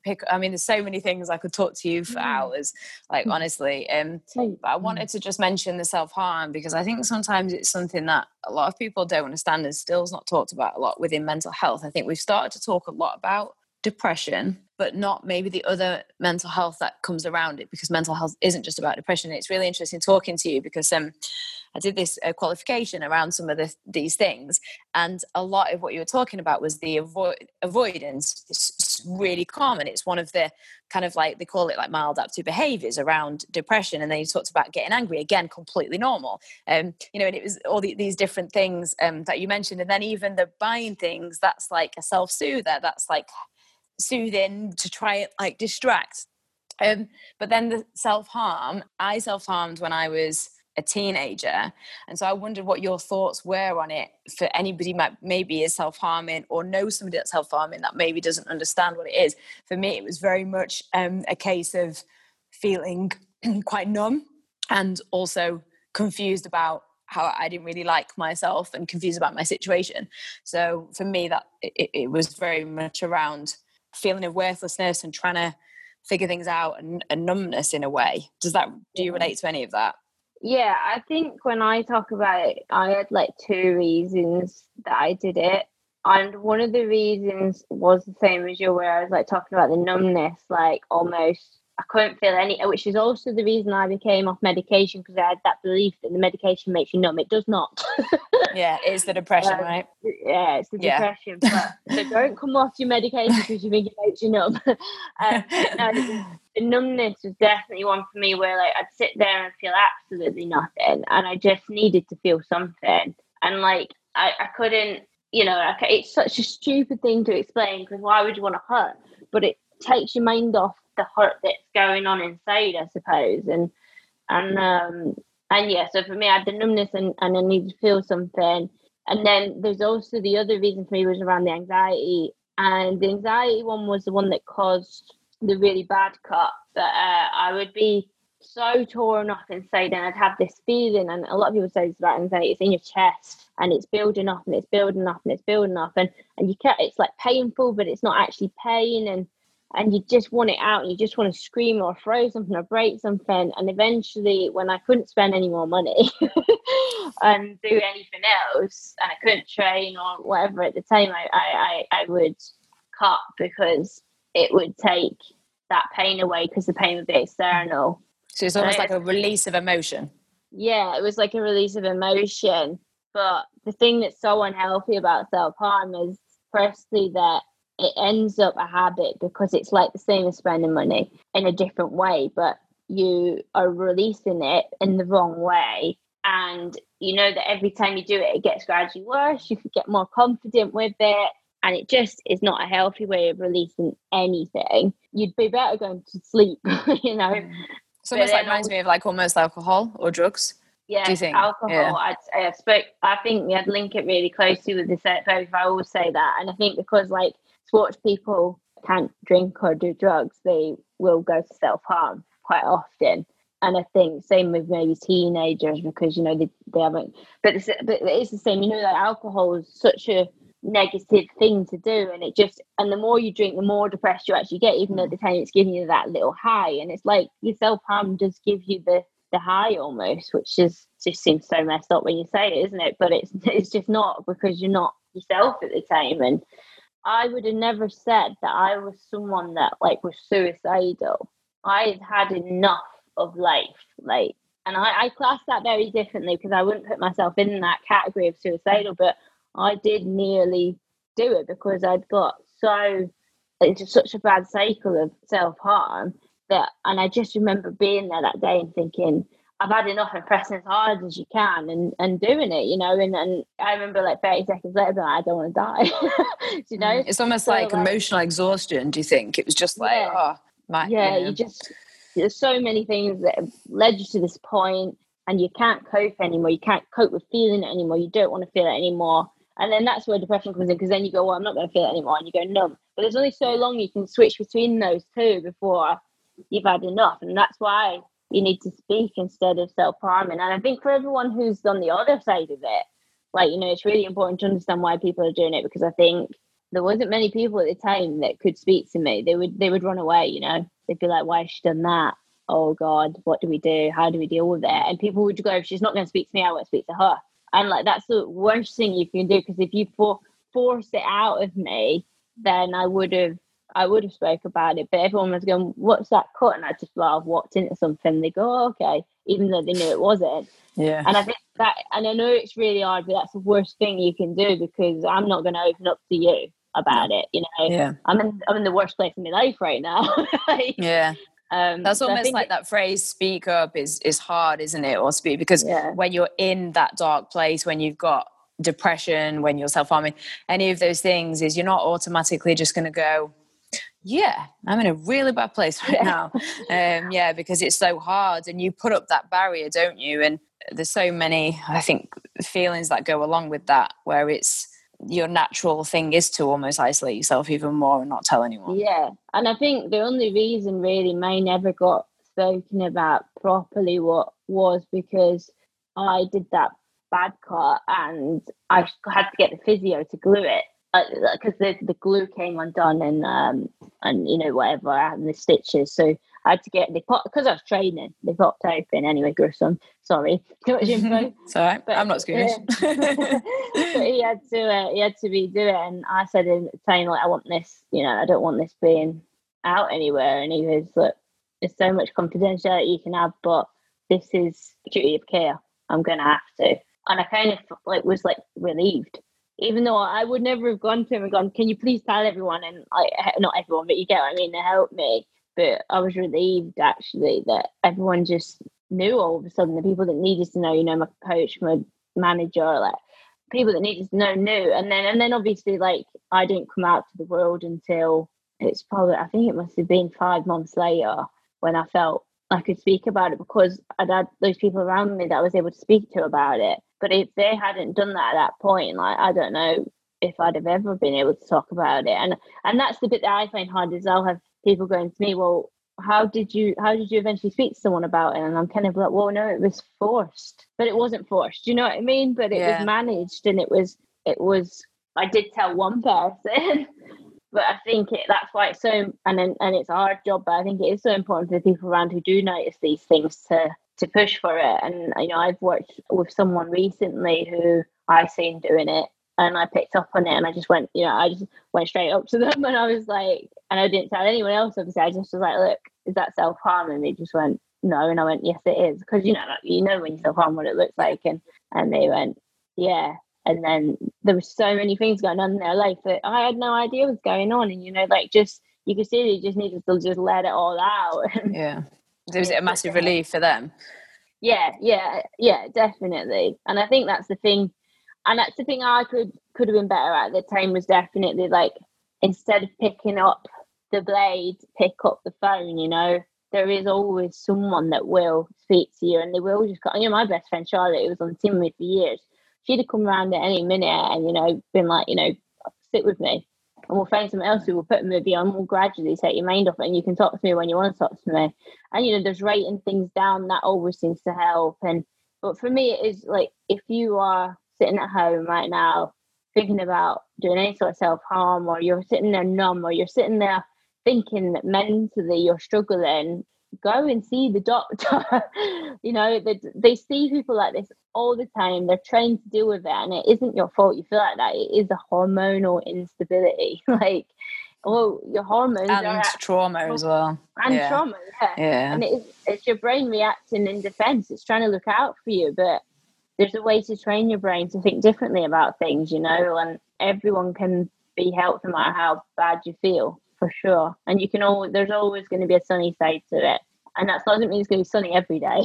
pick i mean there's so many things i could talk to you for mm. hours like mm. honestly um but i mm. wanted to just mention the self-harm because i think sometimes it's something that a lot of people don't understand and still is not talked about a lot within mental health i think we've started to talk a lot about depression but not maybe the other mental health that comes around it because mental health isn't just about depression it's really interesting talking to you because um I did this uh, qualification around some of the, these things, and a lot of what you were talking about was the avoid, avoidance. It's really common. It's one of the kind of like they call it like maladaptive behaviors around depression, and then you talked about getting angry again, completely normal. Um, you know, and it was all the, these different things um, that you mentioned, and then even the buying things. That's like a self soother. That's like soothing to try it like distract. Um, but then the self harm. I self harmed when I was a teenager. And so I wondered what your thoughts were on it for anybody might maybe is self-harming or knows somebody that's self-harming that maybe doesn't understand what it is. For me, it was very much um, a case of feeling *clears throat* quite numb and also confused about how I didn't really like myself and confused about my situation. So for me, that it, it was very much around feeling of worthlessness and trying to figure things out and, and numbness in a way. Does that do you relate to any of that? Yeah, I think when I talk about it, I had like two reasons that I did it. And one of the reasons was the same as you, where I was like talking about the numbness, like almost I couldn't feel any, which is also the reason I became off medication because I had that belief that the medication makes you numb. It does not. *laughs* yeah, it's the depression, um, right? Yeah, it's the yeah. depression. But, *laughs* so don't come off your medication because you think it makes you numb. *laughs* um, no, the numbness was definitely one for me where like I'd sit there and feel absolutely nothing, and I just needed to feel something, and like I, I couldn't, you know, it's such a stupid thing to explain because why would you want to hurt? But it takes your mind off the hurt that's going on inside, I suppose. And and um and yeah, so for me, I had the numbness and, and I need to feel something. And then there's also the other reason for me was around the anxiety. And the anxiety one was the one that caused the really bad cut. That uh, I would be so torn up inside and I'd have this feeling and a lot of people say it's about anxiety, it's in your chest and it's building up and it's building up and it's building up and, and you can't it's like painful but it's not actually pain and and you just want it out and you just want to scream or throw something or break something and eventually when i couldn't spend any more money *laughs* and do anything else and i couldn't train or whatever at the time i i i, would cut because it would take that pain away because the pain would be external. So it's almost like a release of emotion. Yeah it was like a release of emotion but the thing that's so unhealthy about self-harm is firstly that it ends up a habit because it's like the same as spending money in a different way, but you are releasing it in the wrong way. And you know that every time you do it, it gets gradually worse. You get more confident with it. And it just is not a healthy way of releasing anything. You'd be better going to sleep, *laughs* you know. Mm. It's almost like reminds me of like almost alcohol or drugs. Yeah, alcohol. Yeah. I'd, I spoke. I think I'd link it really closely with the set. If I always say that, and I think because like sports people can't drink or do drugs, they will go to self harm quite often. And I think same with maybe teenagers because you know they, they haven't. But it's, but it's the same. You know, like alcohol is such a negative thing to do, and it just and the more you drink, the more depressed you actually get. Even at the time it's giving you that little high, and it's like your self harm does give you the the high almost, which is just seems so messed up when you say it, isn't it? But it's *laughs* it's just not because you're not yourself at the time, and I would have never said that I was someone that like was suicidal. I had enough of life, like, and I, I class that very differently because I wouldn't put myself in that category of suicidal, but I did nearly do it because I'd got so into such a bad cycle of self harm that, and I just remember being there that day and thinking, I've had enough and pressing as hard as you can and, and doing it, you know. And, and I remember like 30 seconds later, like, I don't want to die, *laughs* you know. Mm, it's almost so, like, like, emotional exhaustion. Do you think it was just like, yeah. oh, my, yeah, you, know. you just there's so many things that have led you to this point, and you can't cope anymore. You can't cope with feeling it anymore. You don't want to feel it anymore. And then that's where depression comes in because then you go, well, I'm not going to feel it anymore, and you go numb. But there's only so long you can switch between those two before you've had enough, and that's why you need to speak instead of self harming. And I think for everyone who's on the other side of it, like, you know, it's really important to understand why people are doing it because I think there wasn't many people at the time that could speak to me. They would they would run away, you know. They'd be like, Why has she done that? Oh God, what do we do? How do we deal with it? And people would go, if she's not gonna speak to me, I won't speak to her. And like that's the worst thing you can do because if you for- force it out of me, then I would have I would have spoke about it, but everyone was going, "What's that cut?" And I just well, I've walked into something. They go, oh, "Okay," even though they knew it wasn't. Yeah. And I think that, and I know it's really hard, but that's the worst thing you can do because I'm not going to open up to you about it. You know, yeah. I'm in I'm in the worst place in my life right now. *laughs* like, yeah. Um, That's almost like it, that phrase "speak up" is is hard, isn't it? Or speak because yeah. when you're in that dark place, when you've got depression, when you're self harming, any of those things, is you're not automatically just going to go, yeah, I'm in a really bad place right now. Um, yeah, because it's so hard and you put up that barrier, don't you? And there's so many, I think, feelings that go along with that where it's your natural thing is to almost isolate yourself even more and not tell anyone. Yeah. And I think the only reason really mine never got spoken about properly what was because I did that bad cut and I had to get the physio to glue it because uh, the, the glue came undone and um and you know whatever and the stitches. So I had to get they put because I was training they popped open anyway gruesome. Sorry. Too much info it's all right but, I'm not scared. *laughs* but he had to uh, he had to redo it and I said in time like I want this you know I don't want this being out anywhere. And he was like there's so much confidentiality you can have but this is duty of care I'm gonna have to. And I kind of like was like relieved even though I would never have gone to him and gone, "Can you please tell everyone?" and like not everyone, but you get what I mean to help me. But I was relieved actually that everyone just knew all of a sudden the people that needed to know, you know, my coach, my manager, like people that needed to know knew. And then and then obviously like I didn't come out to the world until it's probably I think it must have been five months later when I felt I could speak about it because I'd had those people around me that I was able to speak to about it. But if they hadn't done that at that point, like I don't know if I'd have ever been able to talk about it. And and that's the bit that I find hard is I'll have people going to me, well, how did you how did you eventually speak to someone about it? And I'm kind of like, well, no, it was forced, but it wasn't forced. Do you know what I mean? But it yeah. was managed, and it was it was. I did tell one person, but I think it, that's why it's so and and it's our job. But I think it is so important for the people around who do notice these things to to push for it. And you know, I've worked with someone recently who I seen doing it, and I picked up on it, and I just went, you know, I just went straight up to *laughs* them, and I was like, and I didn't tell anyone else. Obviously, I just was like, look, is that self harm? And they just went, no, and I went, yes, it is, because you know, like, you know when you self harm what it looks like, and and they went, yeah. And then there were so many things going on in their life that I had no idea was going on, and you know, like just you could see they just needed to just let it all out. *laughs* yeah was it a massive relief for them? Yeah, yeah, yeah, definitely. And I think that's the thing, and that's the thing I could could have been better at the time was definitely like instead of picking up the blade, pick up the phone. You know, there is always someone that will speak to you, and they will just. You know, my best friend Charlotte, who was on team with for years, she'd have come around at any minute and you know been like, you know, sit with me and we'll find something else who will put a movie on. We'll gradually take your mind off it, and you can talk to me when you want to talk to me. And you know, there's writing things down that always seems to help. And but for me, it is like if you are sitting at home right now thinking about doing any sort of self harm, or you're sitting there numb, or you're sitting there thinking that mentally you're struggling, go and see the doctor. *laughs* you know, they, they see people like this all the time. They're trained to deal with it, and it isn't your fault you feel like that. It is a hormonal instability. *laughs* like, well, your hormones and actually, trauma as well, and yeah. trauma, yeah. yeah. And it's it's your brain reacting in defense. It's trying to look out for you, but there's a way to train your brain to think differently about things, you know, and everyone can be helped no matter how bad you feel for sure. And you can always there's always going to be a sunny side to it. And that doesn't mean it's going to be sunny every day.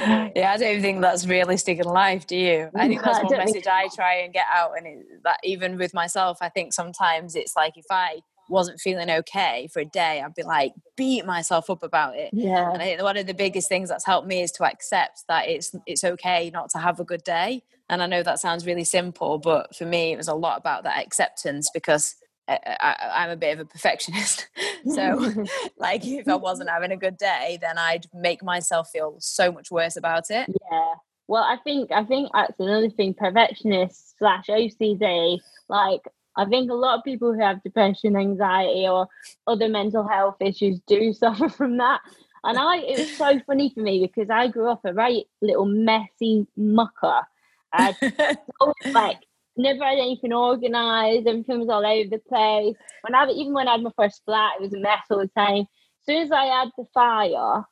*laughs* yeah, I don't think that's realistic in life, do you? I think that's one message I try and get out. And it, that even with myself, I think sometimes it's like if I wasn't feeling okay for a day, I'd be like beat myself up about it. Yeah. And I think one of the biggest things that's helped me is to accept that it's it's okay not to have a good day. And I know that sounds really simple, but for me, it was a lot about that acceptance because I, am a bit of a perfectionist. *laughs* so, *laughs* *laughs* like, if I wasn't having a good day, then I'd make myself feel so much worse about it. Yeah. Well, I think I think that's another thing. Perfectionist slash OCD. Like, I think a lot of people who have depression, anxiety, or other mental health issues do suffer from that. And I, it was so funny for me because I grew up a right little messy mucker. I like never had anything organized. Everything was all over the place. When I even when I had my first flat, it was a mess all the time. As soon as I had the fire,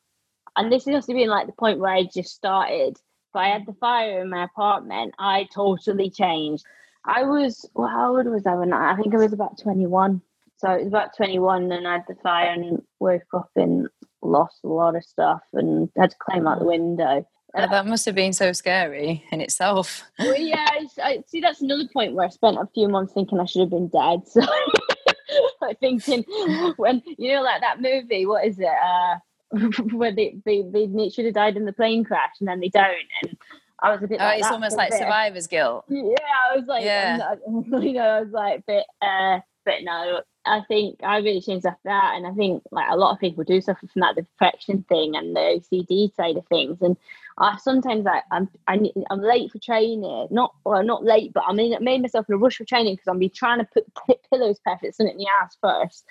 and this must have been like the point where I just started. But I had the fire in my apartment. I totally changed. I was well, how old was I when I, I think I was about twenty one. So it was about twenty one, and I had the fire and woke up and lost a lot of stuff and had to climb out the window. Uh, that must have been so scary in itself. Well, yeah, I, see, that's another point where I spent a few months thinking I should have been dead. So, *laughs* like thinking when you know, like that movie, what is it? Uh, *laughs* where they, they they should have died in the plane crash and then they don't, and I was a bit. Oh, like it's almost like survivor's guilt. Yeah, I was like, yeah, not, *laughs* you know, I was like, but uh, but no, I think I really changed after that, and I think like a lot of people do suffer from that the perfection thing and the OCD side of things. And I sometimes I, I'm I, am i am late for training, not well not late, but I mean I made myself in a rush for training because I'm be trying to put p- pillows perfect in the ass first,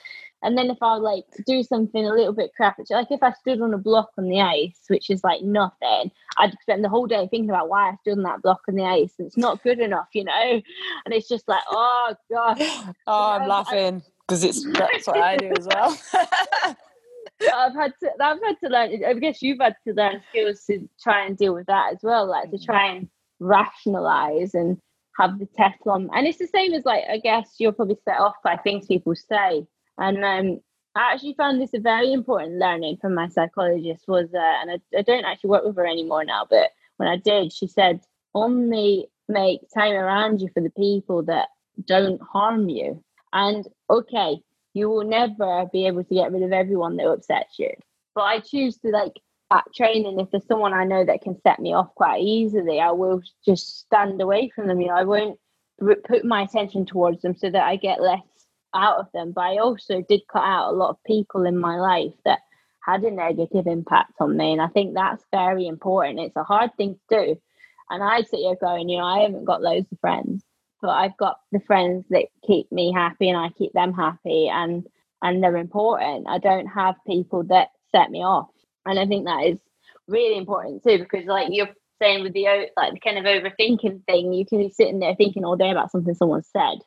and then if I like do something a little bit crap, like if I stood on a block on the ice, which is like nothing, I'd spend the whole day thinking about why I stood on that block on the ice, and it's not good enough, you know. And it's just like, oh god, *gasps* oh, I'm laughing because it's that's what I do as well. *laughs* I've had to I've had to learn I guess you've had to learn skills to try and deal with that as well, like to mm. try and rationalize and have the Teflon. And it's the same as like I guess you're probably set off by things people say. And um I actually found this a very important learning from my psychologist was uh, and I, I don't actually work with her anymore now, but when I did, she said only make time around you for the people that don't harm you. And okay, you will never be able to get rid of everyone that upsets you. But I choose to like at training, if there's someone I know that can set me off quite easily, I will just stand away from them. You know, I won't put my attention towards them so that I get less out of them. But I also did cut out a lot of people in my life that had a negative impact on me. And I think that's very important. It's a hard thing to do. And I sit here going, you know, I haven't got loads of friends but I've got the friends that keep me happy and I keep them happy and and they're important. I don't have people that set me off. And I think that is really important too because like you're saying with the like the kind of overthinking thing, you can be sitting there thinking all day about something someone said.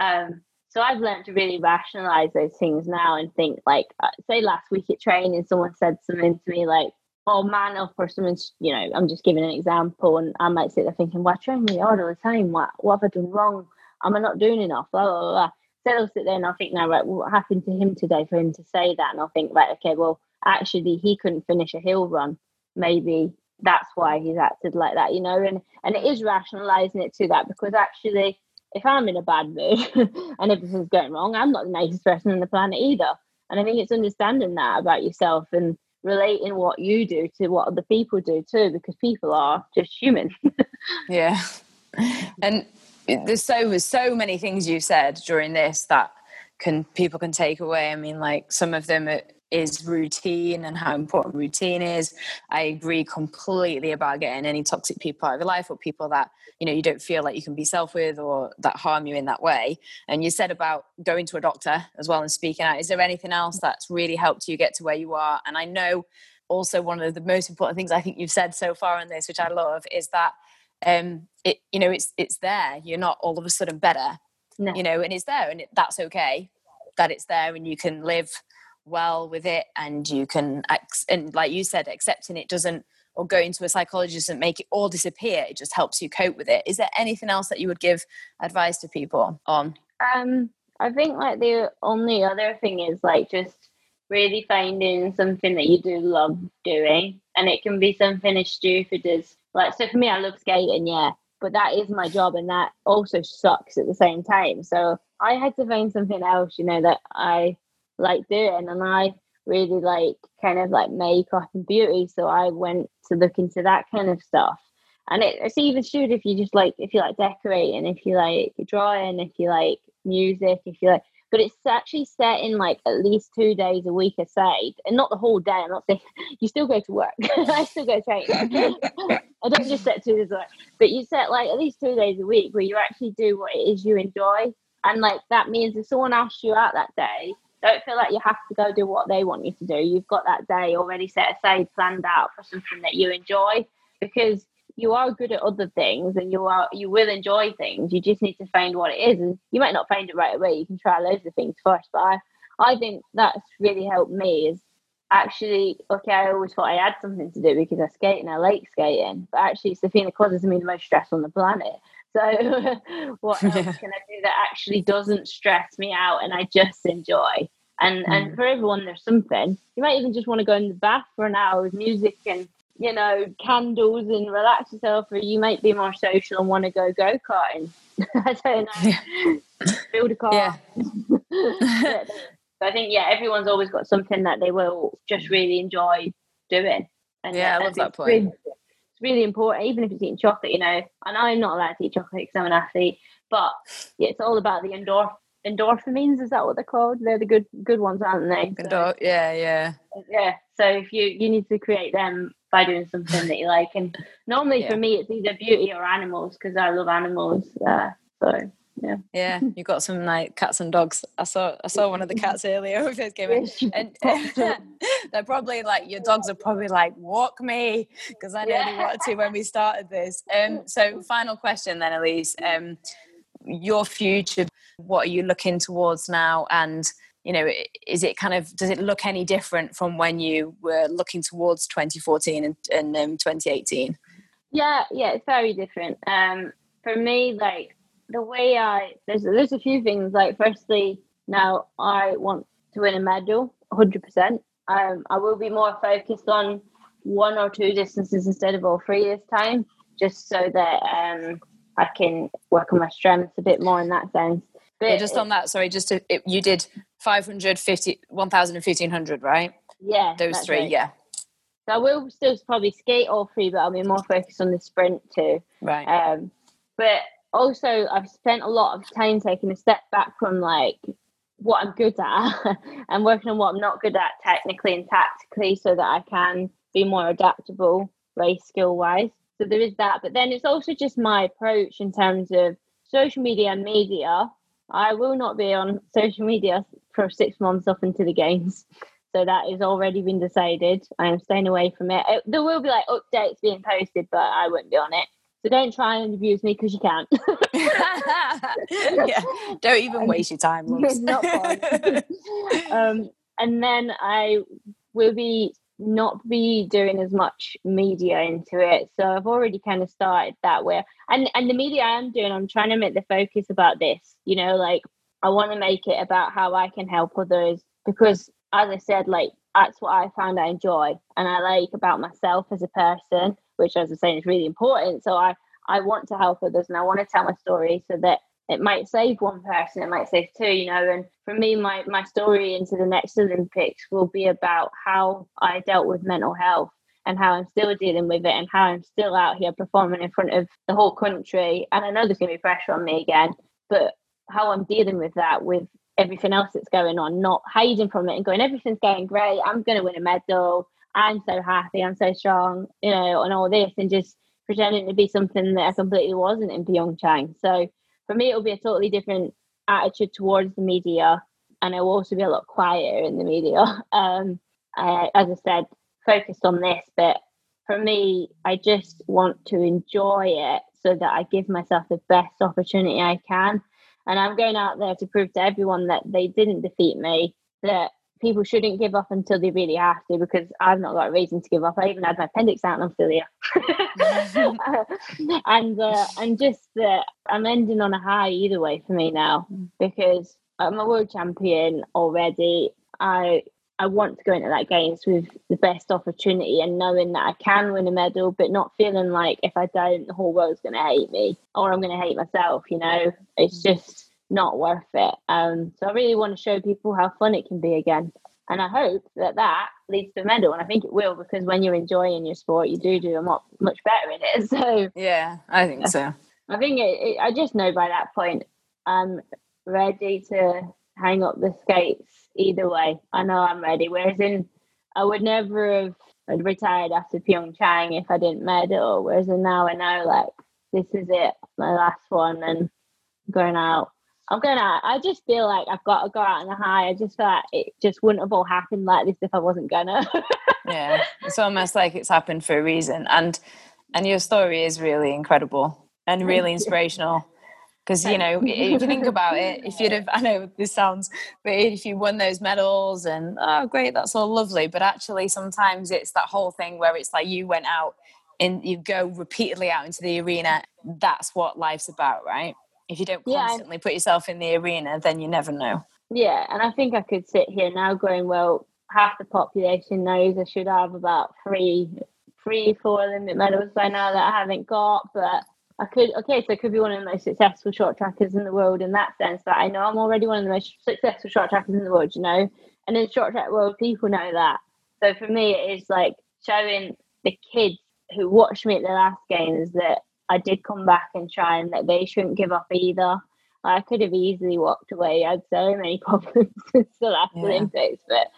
Um, so I've learned to really rationalize those things now and think like, uh, say last week at training, someone said something to me like, oh man or something, you know, I'm just giving an example and I might sit there thinking, I train me hard all the time. What, what have I done wrong? Am I not doing enough? Blah, blah, blah. So I'll sit there and I'll think, now, right, what happened to him today for him to say that? And I'll think, right, okay, well, actually, he couldn't finish a hill run. Maybe that's why he's acted like that, you know? And, and it is rationalizing it to that because actually, if I'm in a bad mood *laughs* and everything's going wrong, I'm not the nicest person on the planet either. And I think it's understanding that about yourself and relating what you do to what other people do too, because people are just human. *laughs* yeah. And there's so so many things you said during this that can people can take away. I mean, like some of them is routine and how important routine is. I agree completely about getting any toxic people out of your life or people that you know you don't feel like you can be self with or that harm you in that way. And you said about going to a doctor as well and speaking out. Is there anything else that's really helped you get to where you are? And I know also one of the most important things I think you've said so far on this, which I love, is that um it you know it's it's there. You're not all of a sudden better. No. You know, and it's there and it, that's okay that it's there and you can live well with it and you can and like you said accepting it doesn't or going to a psychologist and make it all disappear it just helps you cope with it. Is there anything else that you would give advice to people on? Um i think like the only other thing is like just really finding something that you do love doing and it can be something as stupid as like so for me i love skating yeah but that is my job and that also sucks at the same time. So i had to find something else you know that i like doing and I really like kind of like makeup and beauty. So I went to look into that kind of stuff. And it, it's even stupid if you just like if you like decorating, if you like drawing, if you like music, if you like but it's actually set in like at least two days a week aside and not the whole day. I'm not saying *laughs* you still go to work. *laughs* I still go to train. *laughs* I don't just set two days a week, but you set like at least two days a week where you actually do what it is you enjoy. And like that means if someone asks you out that day, don't feel like you have to go do what they want you to do. You've got that day already set aside, planned out for something that you enjoy because you are good at other things and you are you will enjoy things. You just need to find what it is. And you might not find it right away. You can try loads of things first. But I, I think that's really helped me is actually okay, I always thought I had something to do because I skate and I like skating. But actually it's the thing that causes me the most stress on the planet. So, *laughs* what *laughs* else yeah. can I do that actually doesn't stress me out and I just enjoy? And mm. and for everyone, there's something. You might even just want to go in the bath for an hour with music and you know candles and relax yourself, or you might be more social and want to go go karting. *laughs* I don't know. Yeah. Build a car. Yeah. so I think yeah, everyone's always got something that they will just really enjoy doing. And yeah, I love that point. Really, really important, even if it's eating chocolate, you know. And I'm not allowed to eat chocolate because I'm an athlete, but yeah, it's all about the endorphin. endorphins. Is that what they're called? They're the good good ones, aren't they? So, yeah, yeah, yeah. So if you you need to create them by doing something that you like, and normally yeah. for me it's either beauty or animals because I love animals. Uh, so yeah. Yeah, *laughs* you got some like cats and dogs. I saw I saw one of the cats earlier when first came in, and *laughs* *laughs* they're probably like your dogs are probably like walk me because I nearly yeah. wanted to when we started this. Um, so final question then, Elise. Um, your future, what are you looking towards now, and you know, is it kind of does it look any different from when you were looking towards 2014 and, and um, 2018? Yeah, yeah, it's very different. Um, for me, like the way I there's there's a few things. Like firstly, now I want to win a medal, hundred percent. Um, I will be more focused on one or two distances instead of all three this time, just so that um I can work on my strengths a bit more in that sense. But yeah, just on that, sorry, just to, it, you did 500, 50, 1,000 and 1,500, right? Yeah. Those three, right. yeah. So I will still probably skate all three, but I'll be more focused on the sprint too. Right. Um, but also I've spent a lot of time taking a step back from like what I'm good at *laughs* and working on what I'm not good at technically and tactically so that I can be more adaptable race skill wise. So there is that. But then it's also just my approach in terms of social media and media. I will not be on social media for six months up into the games. So that has already been decided. I am staying away from it. it there will be like updates being posted, but I won't be on it. So don't try and abuse me because you can't. yeah, don't even waste your time. Not fun. *laughs* um, and then I will be not be doing as much media into it. So I've already kind of started that way. And and the media I'm doing, I'm trying to make the focus about this. You know, like I want to make it about how I can help others because as I said, like that's what I found I enjoy and I like about myself as a person which as I say is really important. So I I want to help others and I want to tell my story so that it might save one person, it might save two, you know. And for me, my my story into the next Olympics will be about how I dealt with mental health and how I'm still dealing with it and how I'm still out here performing in front of the whole country. And I know there's gonna be pressure on me again, but how I'm dealing with that with everything else that's going on, not hiding from it and going, everything's going great, I'm gonna win a medal, I'm so happy, I'm so strong, you know, and all this, and just pretending to be something that I completely wasn't in Pyeongchang. So for me, it'll be a totally different attitude towards the media, and I will also be a lot quieter in the media. *laughs* Um, I, as I said, focused on this, but for me, I just want to enjoy it so that I give myself the best opportunity I can. And I'm going out there to prove to everyone that they didn't defeat me, that people shouldn't give up until they really have to because I've not got a reason to give up. I even had my appendix out and I'm still here. *laughs* and uh, and just that I'm ending on a high either way for me now because I'm a world champion already. I I want to go into that games with the best opportunity and knowing that I can win a medal, but not feeling like if I don't, the whole world's going to hate me or I'm going to hate myself. You know, it's just not worth it. Um, so I really want to show people how fun it can be again. And I hope that that leads to a medal. And I think it will because when you're enjoying your sport, you do do a lot, much better in it. *laughs* So yeah, I think so. I think it, it, I just know by that point I'm ready to hang up the skates either way. I know I'm ready. Whereas in, I would never have retired after Pyeongchang if I didn't medal. Whereas in now I know like this is it, my last one, and going out I'm gonna. I just feel like I've got to go out on a high. I just feel like it just wouldn't have all happened like this if I wasn't gonna. *laughs* yeah, it's almost like it's happened for a reason, and and your story is really incredible and really inspirational. Because you know, if you think about it, if you'd have, *laughs* I know this sounds, but if you won those medals and oh great, that's all lovely, but actually sometimes it's that whole thing where it's like you went out and you go repeatedly out into the arena. That's what life's about, right? If you don't constantly yeah, put yourself in the arena, then you never know. Yeah, and I think I could sit here now going, well, half the population knows I should have about three, three, four Olympic medals by now that I haven't got, but I could, okay, so I could be one of the most successful short trackers in the world in that sense. That I know I'm already one of the most successful short trackers in the world, you know, and in the short track world, people know that. So for me, it is like showing the kids who watched me at the last games that I did come back and try and that they shouldn't give up either. I could have easily walked away. I had so many *laughs* problems still after yeah. Olympics, but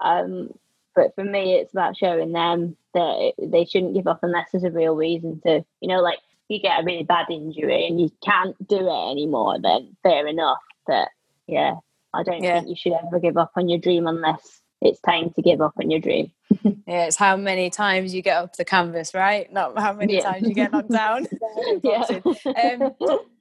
um, but for me, it's about showing them that they shouldn't give up unless there's a real reason to. You know, like you get a really bad injury and you can't do it anymore, then fair enough. But yeah, I don't yeah. think you should ever give up on your dream unless it's time to give up on your dream. *laughs* yeah, it's how many times you get up the canvas, right? Not how many yeah. times you get knocked down. *laughs* *laughs* yeah. Um,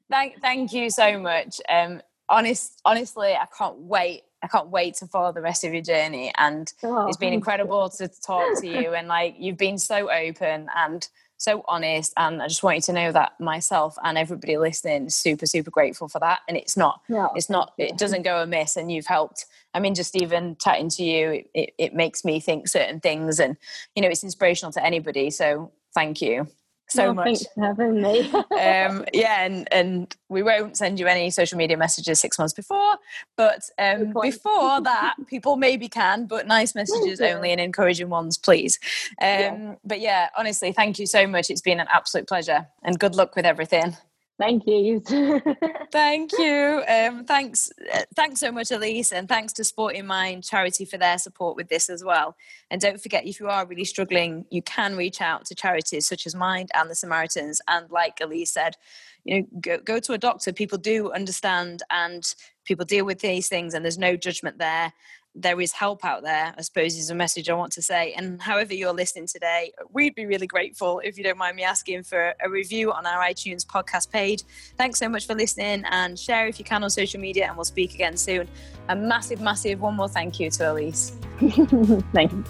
thank, thank you so much. Um, honest, honestly, I can't wait. I can't wait to follow the rest of your journey, and oh, it's been incredible to talk to you. And like you've been so open and so honest and i just want you to know that myself and everybody listening is super super grateful for that and it's not yeah. it's not it doesn't go amiss and you've helped i mean just even chatting to you it, it makes me think certain things and you know it's inspirational to anybody so thank you so well, much. Thanks for having me. *laughs* um, yeah, and and we won't send you any social media messages six months before, but um, before *laughs* that, people maybe can, but nice messages only and encouraging ones, please. Um, yeah. But yeah, honestly, thank you so much. It's been an absolute pleasure, and good luck with everything. Thank you. *laughs* Thank you. Um, thanks. Uh, thanks so much, Elise, and thanks to Sporting Mind charity for their support with this as well. And don't forget, if you are really struggling, you can reach out to charities such as Mind and the Samaritans. And like Elise said, you know, go, go to a doctor. People do understand, and people deal with these things, and there's no judgment there there is help out there, I suppose is a message I want to say. And however you're listening today, we'd be really grateful if you don't mind me asking for a review on our iTunes podcast page. Thanks so much for listening and share if you can on social media, and we'll speak again soon. A massive, massive one more thank you to Elise. *laughs* thank you.